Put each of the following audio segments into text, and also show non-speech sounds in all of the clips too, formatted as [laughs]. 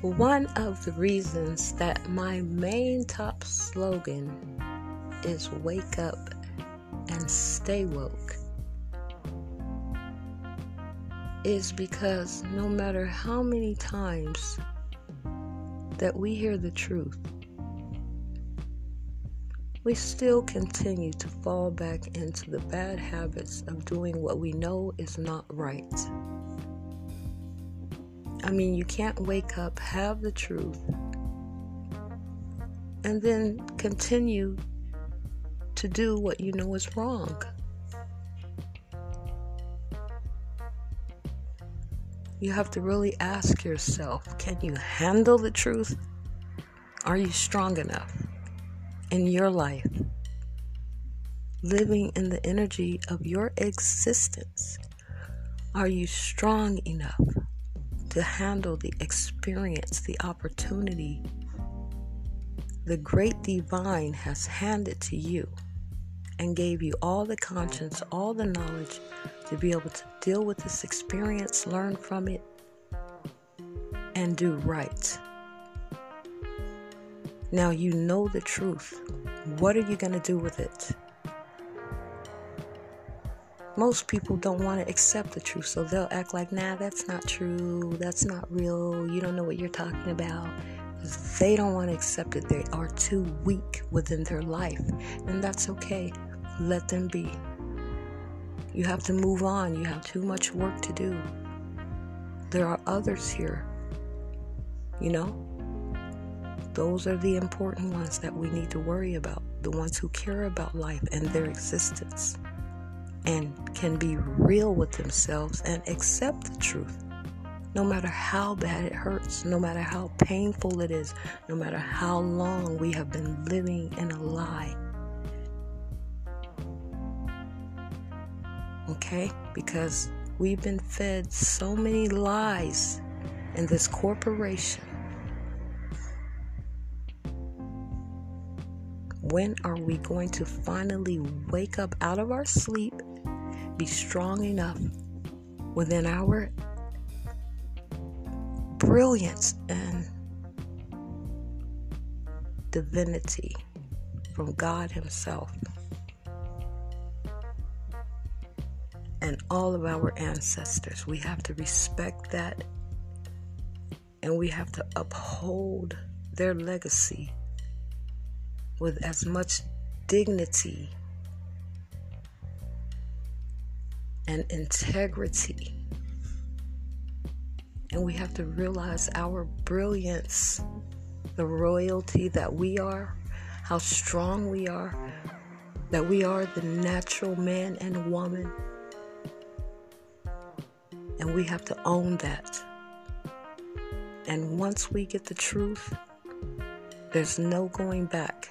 One of the reasons that my main top slogan is wake up and stay woke is because no matter how many times that we hear the truth, we still continue to fall back into the bad habits of doing what we know is not right. I mean, you can't wake up, have the truth, and then continue to do what you know is wrong. You have to really ask yourself can you handle the truth? Are you strong enough in your life? Living in the energy of your existence, are you strong enough to handle the experience, the opportunity the great divine has handed to you and gave you all the conscience, all the knowledge to be able to deal with this experience, learn from it, and do right. Now you know the truth. What are you going to do with it? Most people don't want to accept the truth, so they'll act like, nah, that's not true, that's not real, you don't know what you're talking about. They don't want to accept it, they are too weak within their life, and that's okay. Let them be. You have to move on, you have too much work to do. There are others here, you know? Those are the important ones that we need to worry about, the ones who care about life and their existence and can be real with themselves and accept the truth. No matter how bad it hurts, no matter how painful it is, no matter how long we have been living in a lie. Okay? Because we've been fed so many lies in this corporation When are we going to finally wake up out of our sleep, be strong enough within our brilliance and divinity from God Himself and all of our ancestors? We have to respect that and we have to uphold their legacy with as much dignity and integrity. And we have to realize our brilliance, the royalty that we are, how strong we are, that we are the natural man and woman. And we have to own that. And once we get the truth, there's no going back.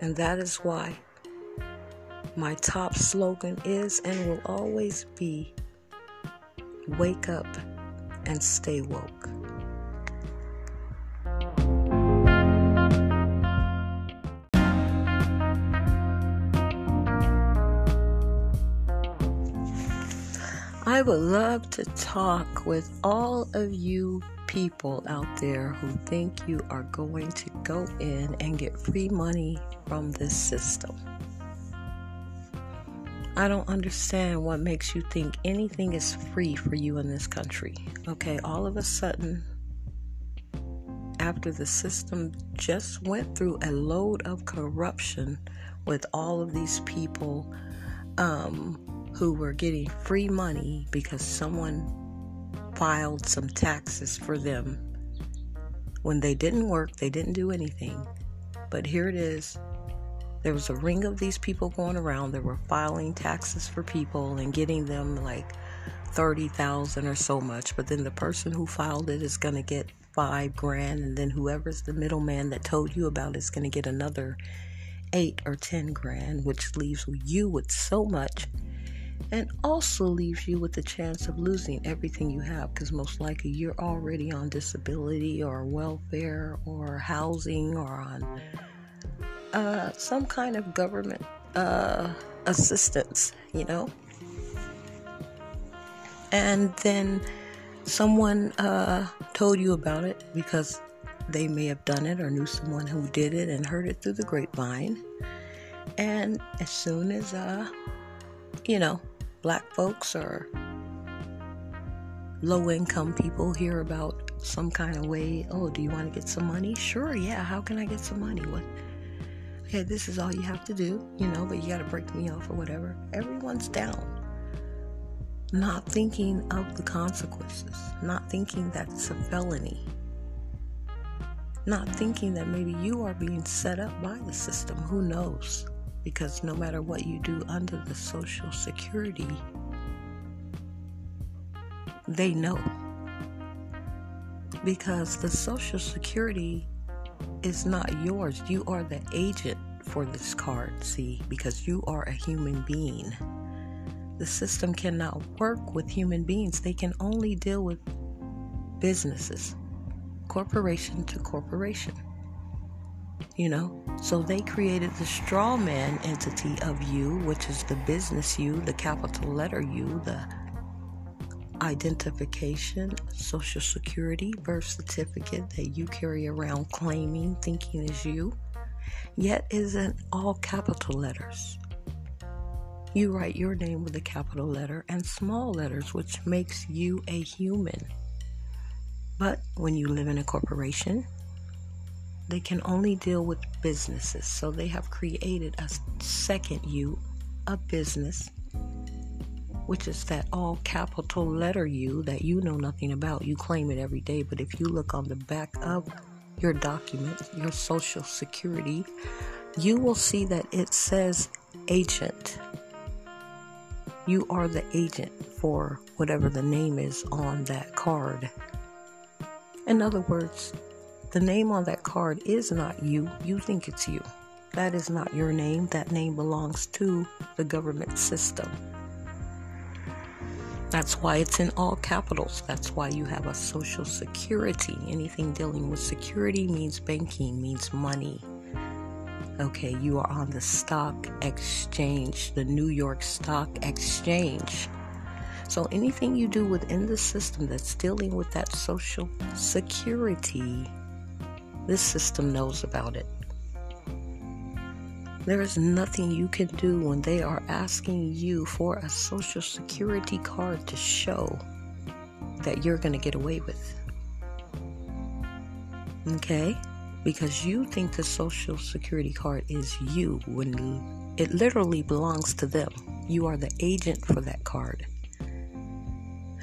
And that is why my top slogan is and will always be wake up and stay woke. I would love to talk with all of you people out there who think you are going to go in and get free money from this system. I don't understand what makes you think anything is free for you in this country. Okay, all of a sudden, after the system just went through a load of corruption with all of these people um, who were getting free money because someone filed some taxes for them when they didn't work, they didn't do anything. But here it is. There was a ring of these people going around that were filing taxes for people and getting them like 30,000 or so much. But then the person who filed it is going to get five grand. And then whoever's the middleman that told you about it is going to get another eight or 10 grand, which leaves you with so much and also leaves you with the chance of losing everything you have because most likely you're already on disability or welfare or housing or on uh, some kind of government uh, assistance, you know. And then someone uh, told you about it because they may have done it or knew someone who did it and heard it through the grapevine. And as soon as, uh, you know, black folks or low income people hear about some kind of way, oh, do you want to get some money? Sure, yeah, how can I get some money? What? Okay, this is all you have to do, you know, but you got to break me off or whatever. Everyone's down. Not thinking of the consequences, not thinking that it's a felony, not thinking that maybe you are being set up by the system. Who knows? Because no matter what you do under the Social Security, they know. Because the Social Security is not yours. You are the agent for this card, see, because you are a human being. The system cannot work with human beings, they can only deal with businesses, corporation to corporation. You know, so they created the straw man entity of you, which is the business you, the capital letter you, the identification, social security, birth certificate that you carry around claiming, thinking is you, yet isn't all capital letters. You write your name with a capital letter and small letters, which makes you a human. But when you live in a corporation, they can only deal with businesses. So they have created a second you, a business, which is that all capital letter U that you know nothing about. You claim it every day, but if you look on the back of your document, your social security, you will see that it says agent. You are the agent for whatever the name is on that card. In other words, the name on that card is not you. You think it's you. That is not your name. That name belongs to the government system. That's why it's in all capitals. That's why you have a social security. Anything dealing with security means banking, means money. Okay, you are on the stock exchange, the New York Stock Exchange. So anything you do within the system that's dealing with that social security, this system knows about it. There is nothing you can do when they are asking you for a social security card to show that you're going to get away with. Okay? Because you think the social security card is you when it literally belongs to them. You are the agent for that card.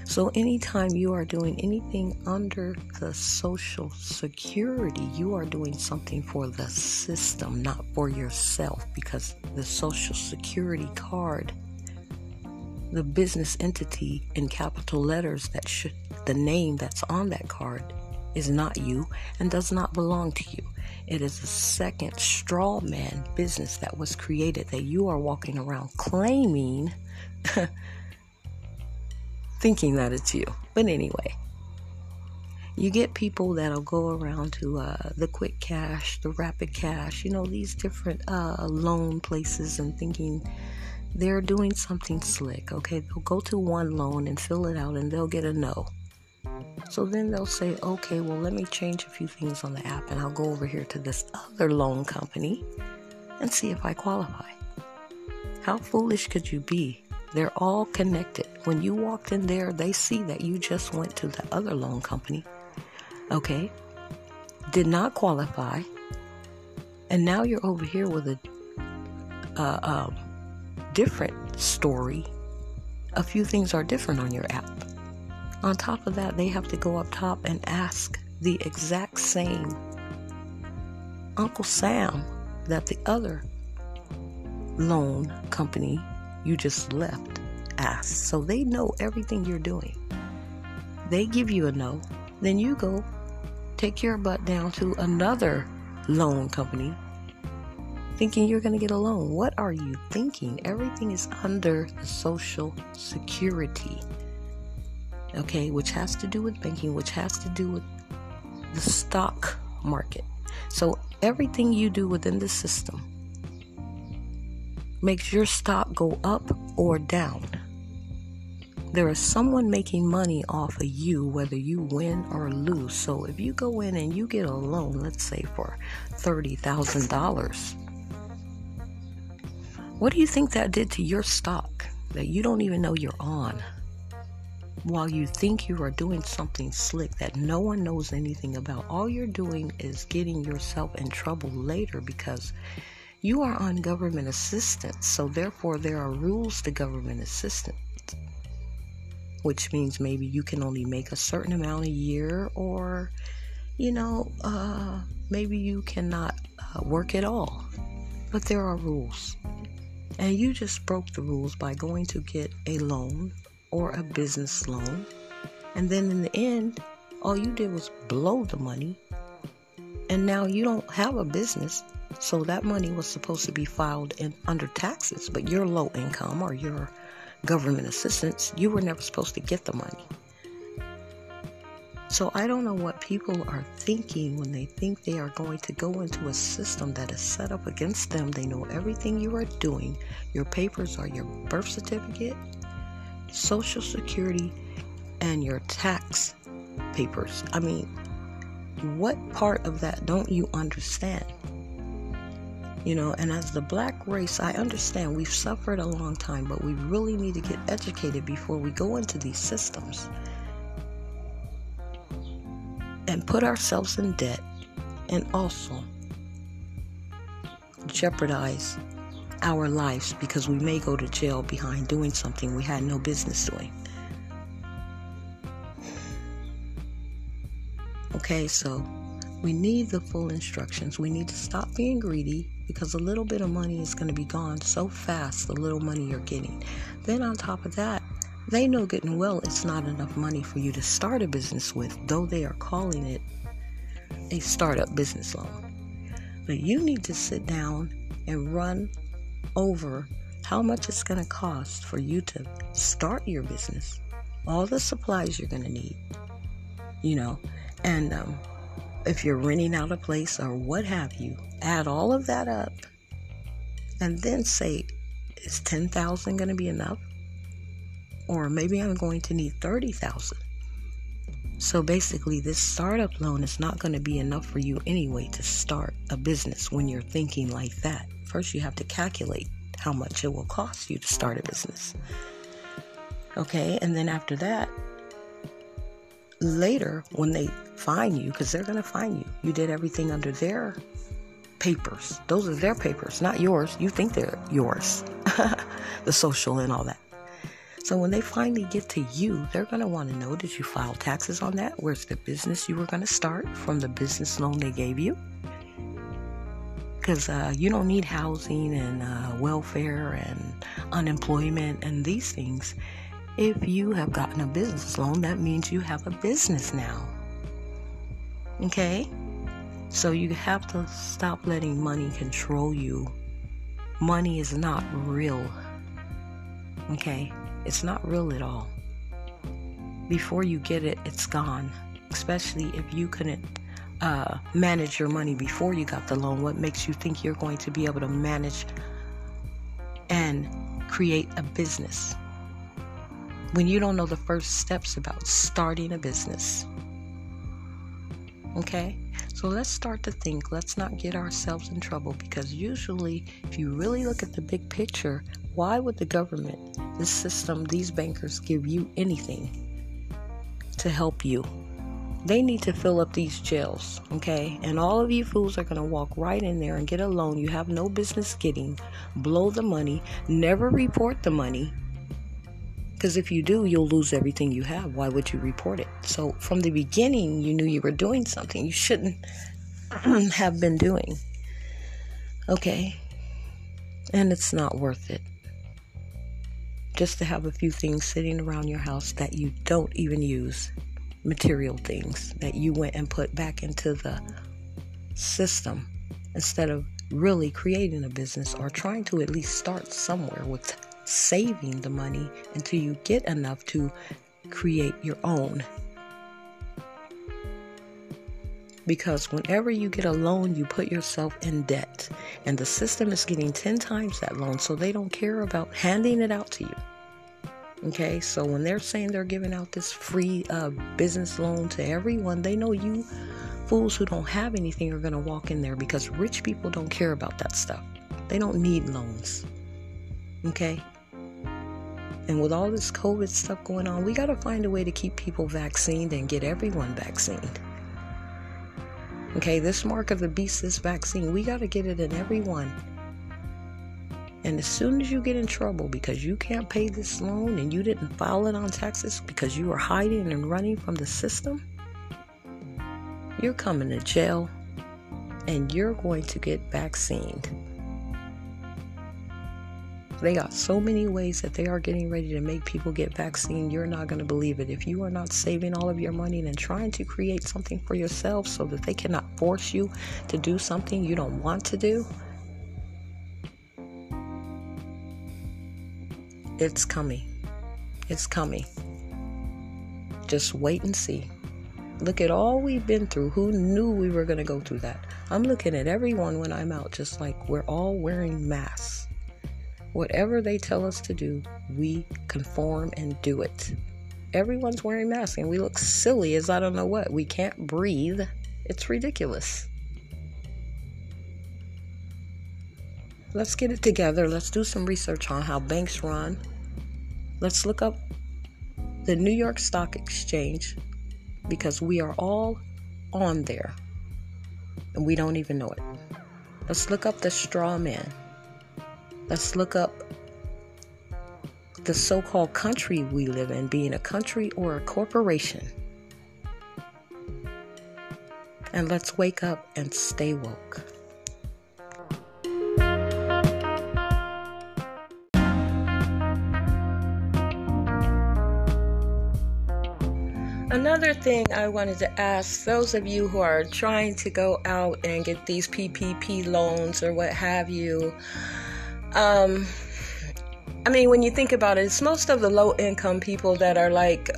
So, anytime you are doing anything under the Social Security, you are doing something for the system, not for yourself, because the Social Security card, the business entity in capital letters that should, the name that's on that card is not you and does not belong to you. It is a second straw man business that was created that you are walking around claiming [laughs] thinking that it's you. But anyway, you get people that'll go around to uh, the quick cash, the rapid cash, you know, these different uh, loan places and thinking they're doing something slick. Okay, they'll go to one loan and fill it out and they'll get a no. So then they'll say, okay, well, let me change a few things on the app and I'll go over here to this other loan company and see if I qualify. How foolish could you be they're all connected. When you walked in there, they see that you just went to the other loan company. Okay? Did not qualify. And now you're over here with a uh, uh, different story. A few things are different on your app. On top of that, they have to go up top and ask the exact same Uncle Sam that the other loan company you just left asked. So they know everything you're doing. They give you a no, then you go take your butt down to another loan company thinking you're going to get a loan. What are you thinking? Everything is under the Social Security. Okay, which has to do with banking, which has to do with the stock market. So everything you do within the system makes your stock go up or down. there is someone making money off of you, whether you win or lose. So if you go in and you get a loan, let's say for $30,000, what do you think that did to your stock that you don't even know you're on? While you think you are doing something slick that no one knows anything about, all you're doing is getting yourself in trouble later because you are on government assistance. So, therefore, there are rules to government assistance which means maybe you can only make a certain amount a year, or you know, uh, maybe you cannot uh, work at all. But there are rules. And you just broke the rules by going to get a loan or a business loan. And then in the end, all you did was blow the money. And now you don't have a business. So that money was supposed to be filed in under taxes, but you're low income or you're government assistance, you were never supposed to get the money. So I don't know what people are thinking when they think they are going to go into a system that is set up against them. They know everything you are doing. Your papers are your birth certificate, social security, and your tax papers. I mean, what part of that don't you understand? You know, and as the black race, I understand we've suffered a long time, but we really need to get educated before we go into these systems and put ourselves in debt and also jeopardize our lives because we may go to jail behind doing something we had no business doing. Okay, so we need the full instructions. We need to stop being greedy because a little bit of money is going to be gone so fast, the little money you're getting. Then, on top of that, they know and well it's not enough money for you to start a business with, though they are calling it a startup business loan. But you need to sit down and run over how much it's going to cost for you to start your business, all the supplies you're going to need, you know, and um, if you're renting out a place or what have you, add all of that up and then say, is 10,000 going to be enough? Or maybe I'm going to need 30,000. So basically, this startup loan is not going to be enough for you anyway to start a business when you're thinking like that. First, you have to calculate how much it will cost you to start a business. Okay, and then after that, later when they find you, because they're going to find you, you did everything under their papers. Those are their papers, not yours. You think they're yours, [laughs] the social and all that. So when they finally get to you, they're going to want to know did you file taxes on that? Where's the business you were going to start from the business loan they gave you? Because uh, you don't need housing and uh, welfare and unemployment and these things if you have gotten a business loan, that means you have a business now. Okay? So you have to stop letting money control you. Money is not real. Okay? It's not real at all. Before you get it, it's gone. Especially if you couldn't uh, manage your money before you got the loan. What makes you think you're going to be able to manage and create a business? When you don't know the first steps about starting a business. Okay? So let's start to think. Let's not get ourselves in trouble because usually, if you really look at the big picture, why would the government, this system, these bankers give you anything to help you? They need to fill up these jails, okay? And all of you fools are to walk right in there and get a loan you have no business getting, blow the money, never report the money, because if you do, you'll lose everything you have. Why would you report it? So from the beginning, you knew you were doing something you shouldn't [clears throat] have been doing. Okay? And it's not worth it. Just to have a few things sitting around your house that you don't even use, material things that you went and put back into the system instead of really creating a business or trying to at least start somewhere with saving the money until you get enough to create your own. Because whenever you get a loan, you put yourself in debt, and the system is getting 10 times that loan, so they don't care about handing it out to you. Okay, so when they're saying they're giving out this free uh, business loan to everyone, they know you fools who don't have anything are going to walk in there because rich people don't care about that stuff. They don't need loans. Okay? And with all this COVID stuff going on, we got to find a way to keep people vaccinated and get everyone vaccinated. Okay, this mark of the beast, this vaccine, we got to get it in everyone. And as soon as you get in trouble because you can't pay this loan and you didn't file it on taxes because you were hiding and running from the system, you're coming to jail and you're going to get vaccinated. They got so many ways that they are getting ready to make people get vaccine. You're not going to believe it. If you are not saving all of your money and trying to create something for yourself so that they cannot force you to do something you don't want to do, it's coming. It's coming. Just wait and see. Look at all we've been through. Who knew we were going to go through that? I'm looking at everyone when I'm out, just like we're all wearing masks. Whatever they tell us to do, we conform and do it. Everyone's wearing masks and we look silly as I don't know what. We can't breathe. It's ridiculous. Let's get it together. Let's do some research on how banks run. Let's look up the New York Stock Exchange because we are all on there and we don't even know it. Let's look up the straw man. Let's look up the so called country we live in being a country or a corporation. And let's wake up and stay woke. Another thing I wanted to ask those of you who are trying to go out and get these PPP loans or what have you, um, I mean, when you think about it, it's most of the low income people that are like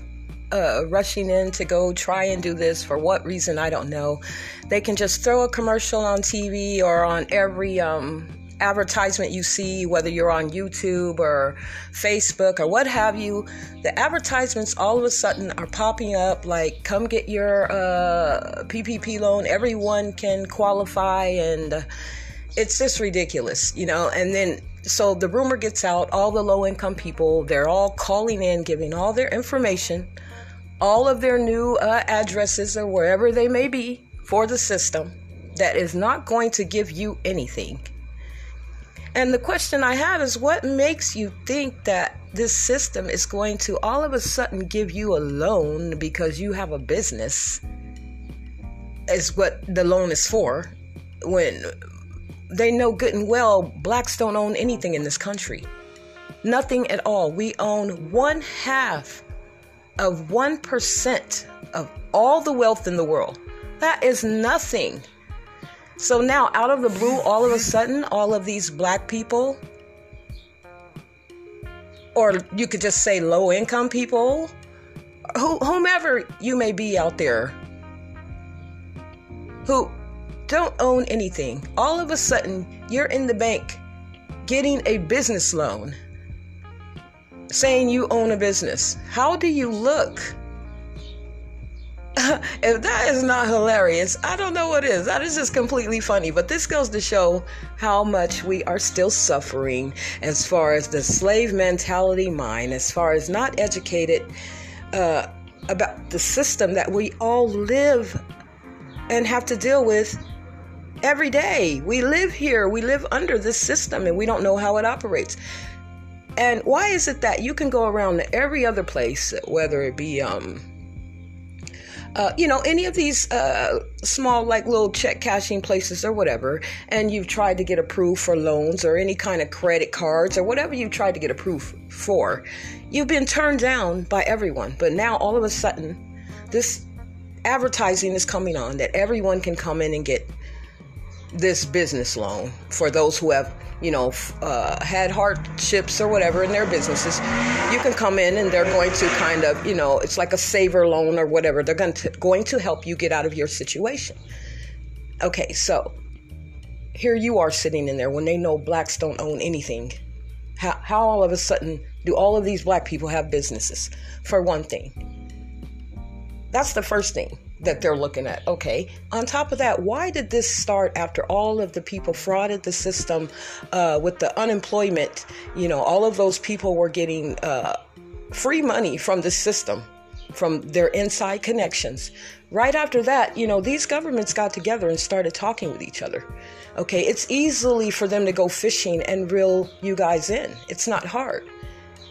uh, rushing in to go try and do this for what reason, I don't know. They can just throw a commercial on TV or on every um, advertisement you see, whether you're on YouTube or Facebook or what have you. The advertisements all of a sudden are popping up like, come get your uh, PPP loan. Everyone can qualify and. Uh, it's just ridiculous, you know. And then, so the rumor gets out, all the low income people, they're all calling in, giving all their information, all of their new uh, addresses or wherever they may be for the system that is not going to give you anything. And the question I have is what makes you think that this system is going to all of a sudden give you a loan because you have a business? Is what the loan is for when they know good and well blacks don't own anything in this country. Nothing at all. We own one half of 1% of all the wealth in the world. That is nothing. So now, out of the blue, all of a sudden, all of these black people, or you could just say low income people, whomever you may be out there, who don't own anything. All of a sudden, you're in the bank getting a business loan saying you own a business. How do you look? [laughs] if that is not hilarious, I don't know what is. That is just completely funny. But this goes to show how much we are still suffering as far as the slave mentality mind, as far as not educated uh, about the system that we all live and have to deal with every day. We live here, we live under this system, and we don't know how it operates. And why is it that you can go around to every other place, whether it be, um, uh, you know, any of these uh, small, like little check cashing places or whatever, and you've tried to get approved for loans or any kind of credit cards or whatever you've tried to get approved for, you've been turned down by everyone. But now all of a sudden, this advertising is coming on that everyone can come in and get this business loan for those who have, you know, uh, had hardships or whatever in their businesses. You can come in and they're going to kind of, you know, it's like a saver loan or whatever. They're going to, going to help you get out of your situation. Okay, so here you are sitting in there when they know blacks don't own anything. How, how all of a sudden do all of these black people have businesses? For one thing. That's the first thing that they're looking at. Okay. On top of that, why did this start after all of the people frauded the system uh, with the unemployment? You know, all of those people were getting uh, free money from the system, from their inside connections. Right after that, you know, these governments got together and started talking with each other. Okay. It's easily for them to go fishing and reel you guys in, it's not hard.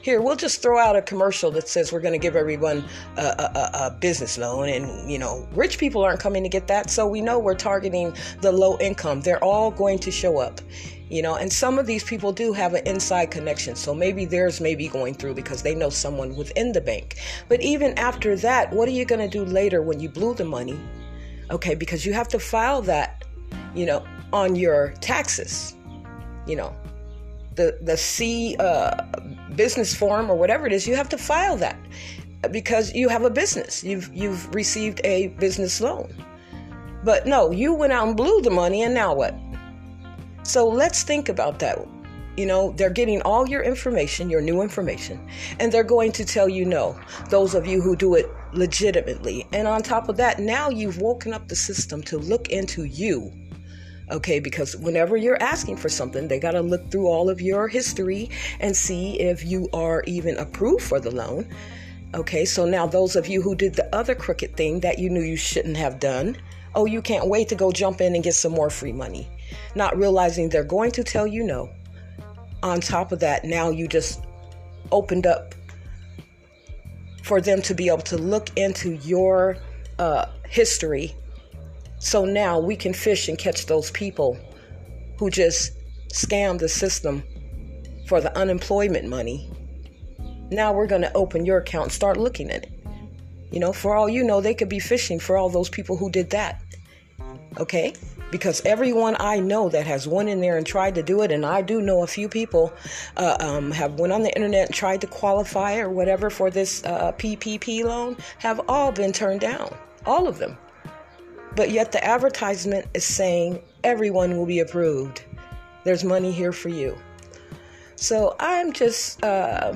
Here, we'll just throw out a commercial that says we're going to give everyone a, a, a, business loan, and you know, rich people aren't coming to get that, so we know we're targeting the low income. They're all going to show up, you know, and some of these people do have an inside connection, so maybe theirs may be going through because they know someone within the bank. But even after that, what are you going to do later when you blew the money? Okay, because you have to file that, you know, on your taxes, you know, the the C uh, business form or whatever it is, you have to file that because you have a business. You've you've received a business loan. But no, you went out and blew the money, and now what? So let's think about that. You know, they're getting all your information, your new information, and they're going to tell you no. Those of you who do it legitimately. And on top of that, now you've woken up the system to look into you okay? Because whenever you're asking for something, they got to look through all of your history and see if you are even approved for the loan. Okay, so now those of you who did the other crooked thing that you knew you shouldn't have done, oh, you can't wait to go jump in and get some more free money. Not realizing they're going to tell you no. On top of that, now you just opened up for them to be able to look into your uh, history so now we can fish and catch those people who just scam the system for the unemployment money. Now we're going to open your account and start looking at it. You know, for all you know, they could be fishing for all those people who did that. Okay? Because everyone I know that has went in there and tried to do it, and I do know a few people uh, um, have went on the internet and tried to qualify or whatever for this uh, PPP loan, have all been turned down. All of them. But yet the advertisement is saying everyone will be approved. There's money here for you. So I'm just uh,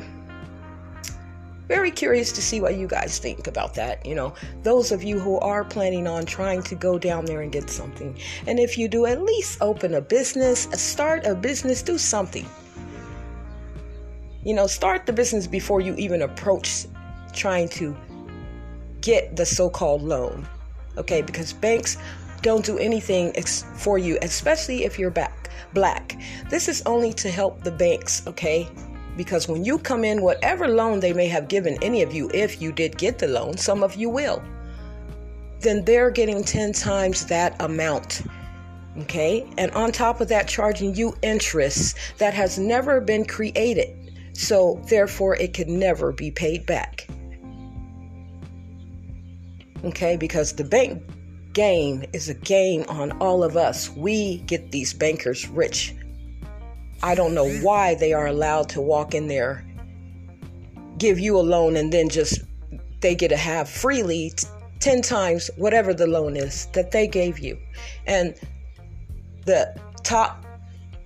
very curious to see what you guys think about that. You know, those of you who are planning on trying to go down there and get something. And if you do, at least open a business, start a business, do something. You know, start the business before you even approach trying to get the so called loan okay? Because banks don't do anything ex- for you, especially if you're back black. This is only to help the banks, okay? Because when you come in, whatever loan they may have given any of you, if you did get the loan, some of you will, then they're getting 10 times that amount. Okay? And on top of that, charging you interest that has never been created. So, therefore, it can never be paid back. Okay, because the bank game is a game on all of us. We get these bankers rich. I don't know why they are allowed to walk in there, give you a loan, and then just they get to have freely 10 times whatever the loan is that they gave you. And the top,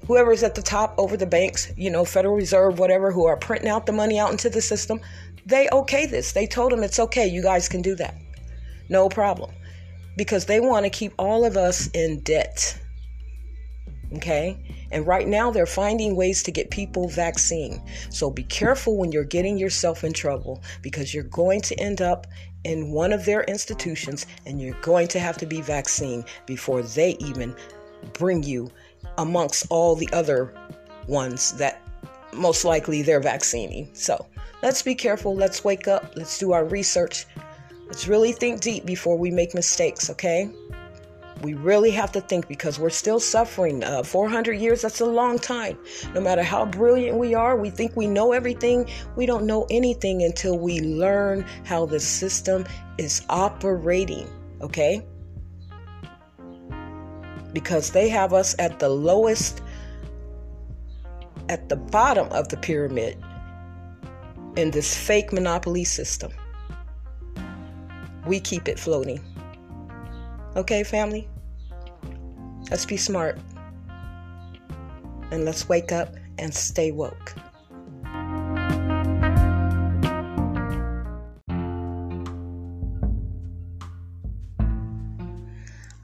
whoever's at the top over the banks, you know, Federal Reserve, whatever, who are printing out the money out into the system, they okay this. They told them it's okay. You guys can do that. No problem. Because they want to keep all of us in debt. Okay? And right now they're finding ways to get people vaccine. So be careful when you're getting yourself in trouble because you're going to end up in one of their institutions and you're going to have to be vaccinated before they even bring you amongst all the other ones that most likely they're vaccinating. So let's be careful. Let's wake up. Let's do our research. Let's really think deep before we make mistakes, okay? We really have to think because we're still suffering. Uh, 400 years, that's a long time. No matter how brilliant we are, we think we know everything. We don't know anything until we learn how the system is operating, okay? Because they have us at the lowest, at the bottom of the pyramid in this fake monopoly system we keep it floating. Okay, family? Let's be smart. And let's wake up and stay woke.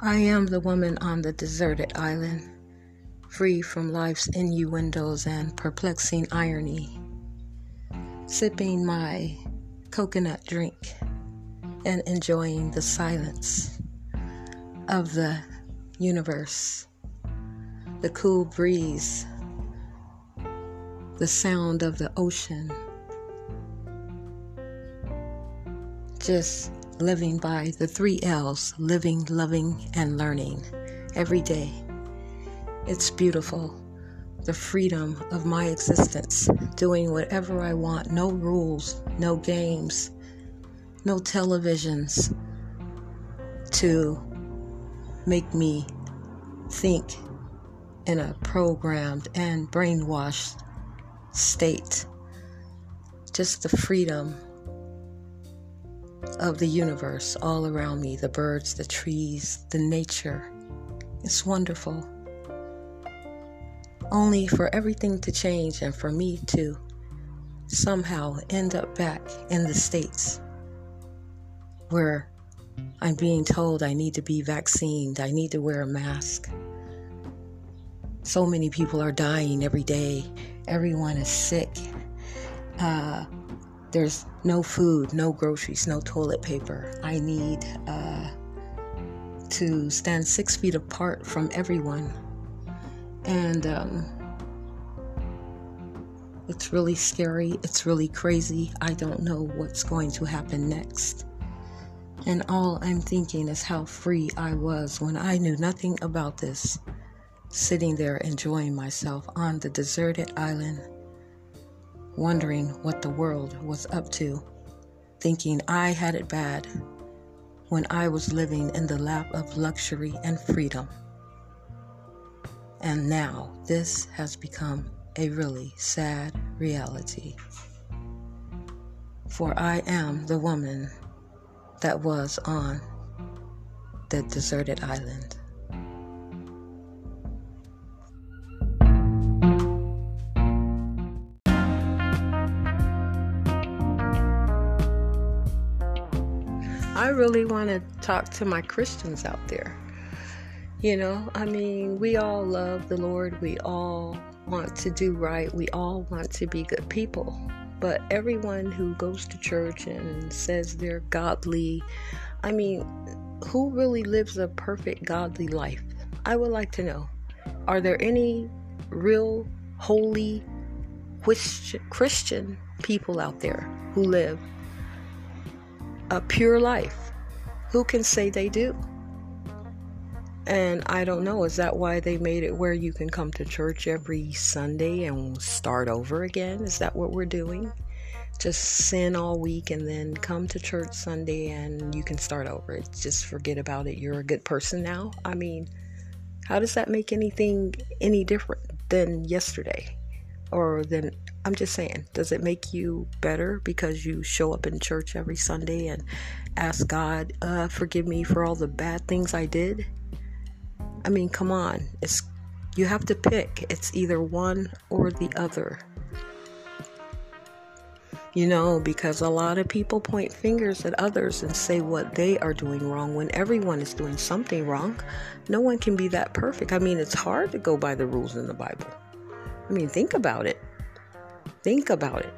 I am the woman on the deserted island, free from life's innuendos and perplexing irony, sipping my coconut drink and enjoying the silence of the universe, the cool breeze, the sound of the ocean. Just living by the three L's living, loving, and learning every day. It's beautiful. The freedom of my existence, doing whatever I want, no rules, no games, no televisions to make me think in a programmed and brainwashed state. Just the freedom of the universe all around me the birds, the trees, the nature. It's wonderful. Only for everything to change and for me to somehow end up back in the States where I'm being told I need to be vaccinated, I need to wear a mask. So many people are dying every day, everyone is sick. Uh, there's no food, no groceries, no toilet paper. I need uh, to stand six feet apart from everyone. And um, it's really scary. It's really crazy. I don't know what's going to happen next. And all I'm thinking is how free I was when I knew nothing about this, sitting there enjoying myself on the deserted island, wondering what the world was up to, thinking I had it bad when I was living in the lap of luxury and freedom. And now this has become a really sad reality. For I am the woman that was on the deserted island. I really want to talk to my Christians out there. You know, I mean, we all love the Lord. We all want to do right. We all want to be good people. But everyone who goes to church and says they're godly, I mean, who really lives a perfect godly life? I would like to know. Are there any real holy Christian people out there who live a pure life? Who can say they do? And I don't know, is that why they made it where you can come to church every Sunday and start over again? Is that what we're doing? Just sin all week and then come to church Sunday and you can start over. Just forget about it. You're a good person now. I mean, how does that make anything any different than yesterday? Or than I'm just saying, does it make you better because you show up in church every Sunday and ask God, uh, forgive me for all the bad things I did? I mean, come on. It's you have to pick. It's either one or the other. You know, because a lot of people point fingers at others and say what they are doing wrong when everyone is doing something wrong. No one can be that perfect. I mean, it's hard to go by the rules in the Bible. I mean, think about it. Think about it.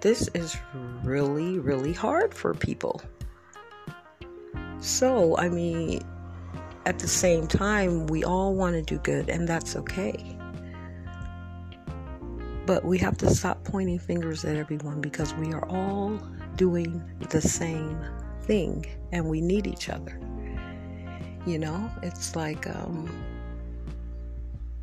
This is really, really hard for people. So, I mean, at the same time, we all want to do good, and that's okay. But we have to stop pointing fingers at everyone because we are all doing the same thing and we need each other. You know, it's like um,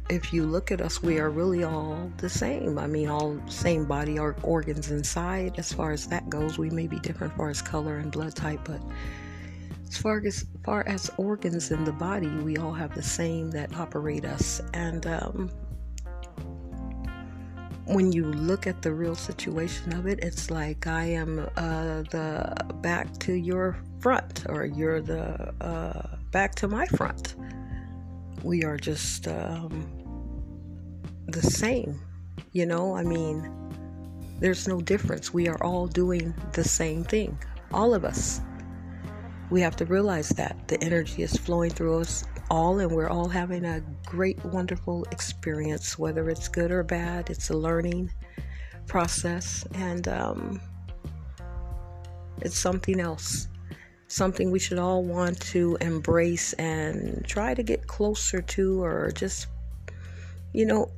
if you look at us, we are really all the same. I mean, all same body organs inside. As far as that goes, we may be different as far as color and blood type, but as far as far as organs in the body, we all have the same that operate us. And um, when you look at the real situation of it, it's like I am uh, the back to your front, or you're the uh, back to my front. We are just um, the same, you know. I mean, there's no difference. We are all doing the same thing, all of us we have to realize that the energy is flowing through us all, and we're all having a great, wonderful experience, whether it's good or bad. It's a learning process, and um, it's something else. Something we should all want to embrace and try to get closer to, or just, you know,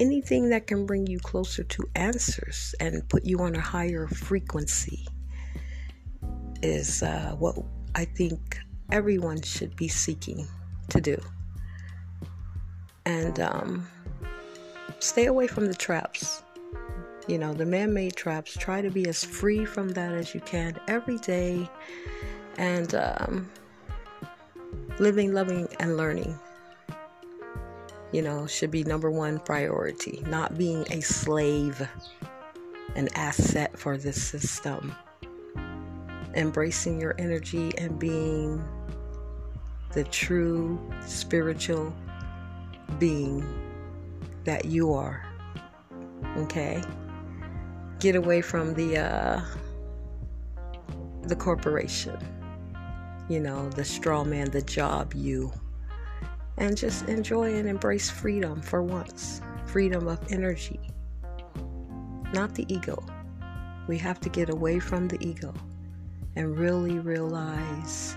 anything that can bring you closer to answers and put you on a higher frequency is uh, what I think everyone should be seeking to do. And um, stay away from the traps. You know, the man made traps. Try to be as free from that as you can every day. And um, living, loving, and learning, you know, should be number one priority. Not being a slave, an asset for this system embracing your energy and being the true spiritual being that you are. Okay? Get away from the uh the corporation. You know, the straw man, the job you. And just enjoy and embrace freedom for once. Freedom of energy. Not the ego. We have to get away from the ego and really realize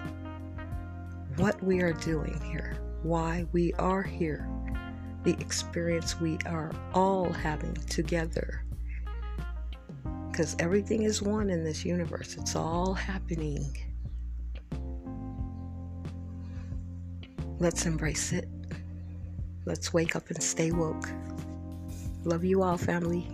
what we are doing here, why we are here, the experience we are all having together. Because everything is one in this universe, it's all happening. Let's embrace it. Let's wake up and stay woke. Love you all, family.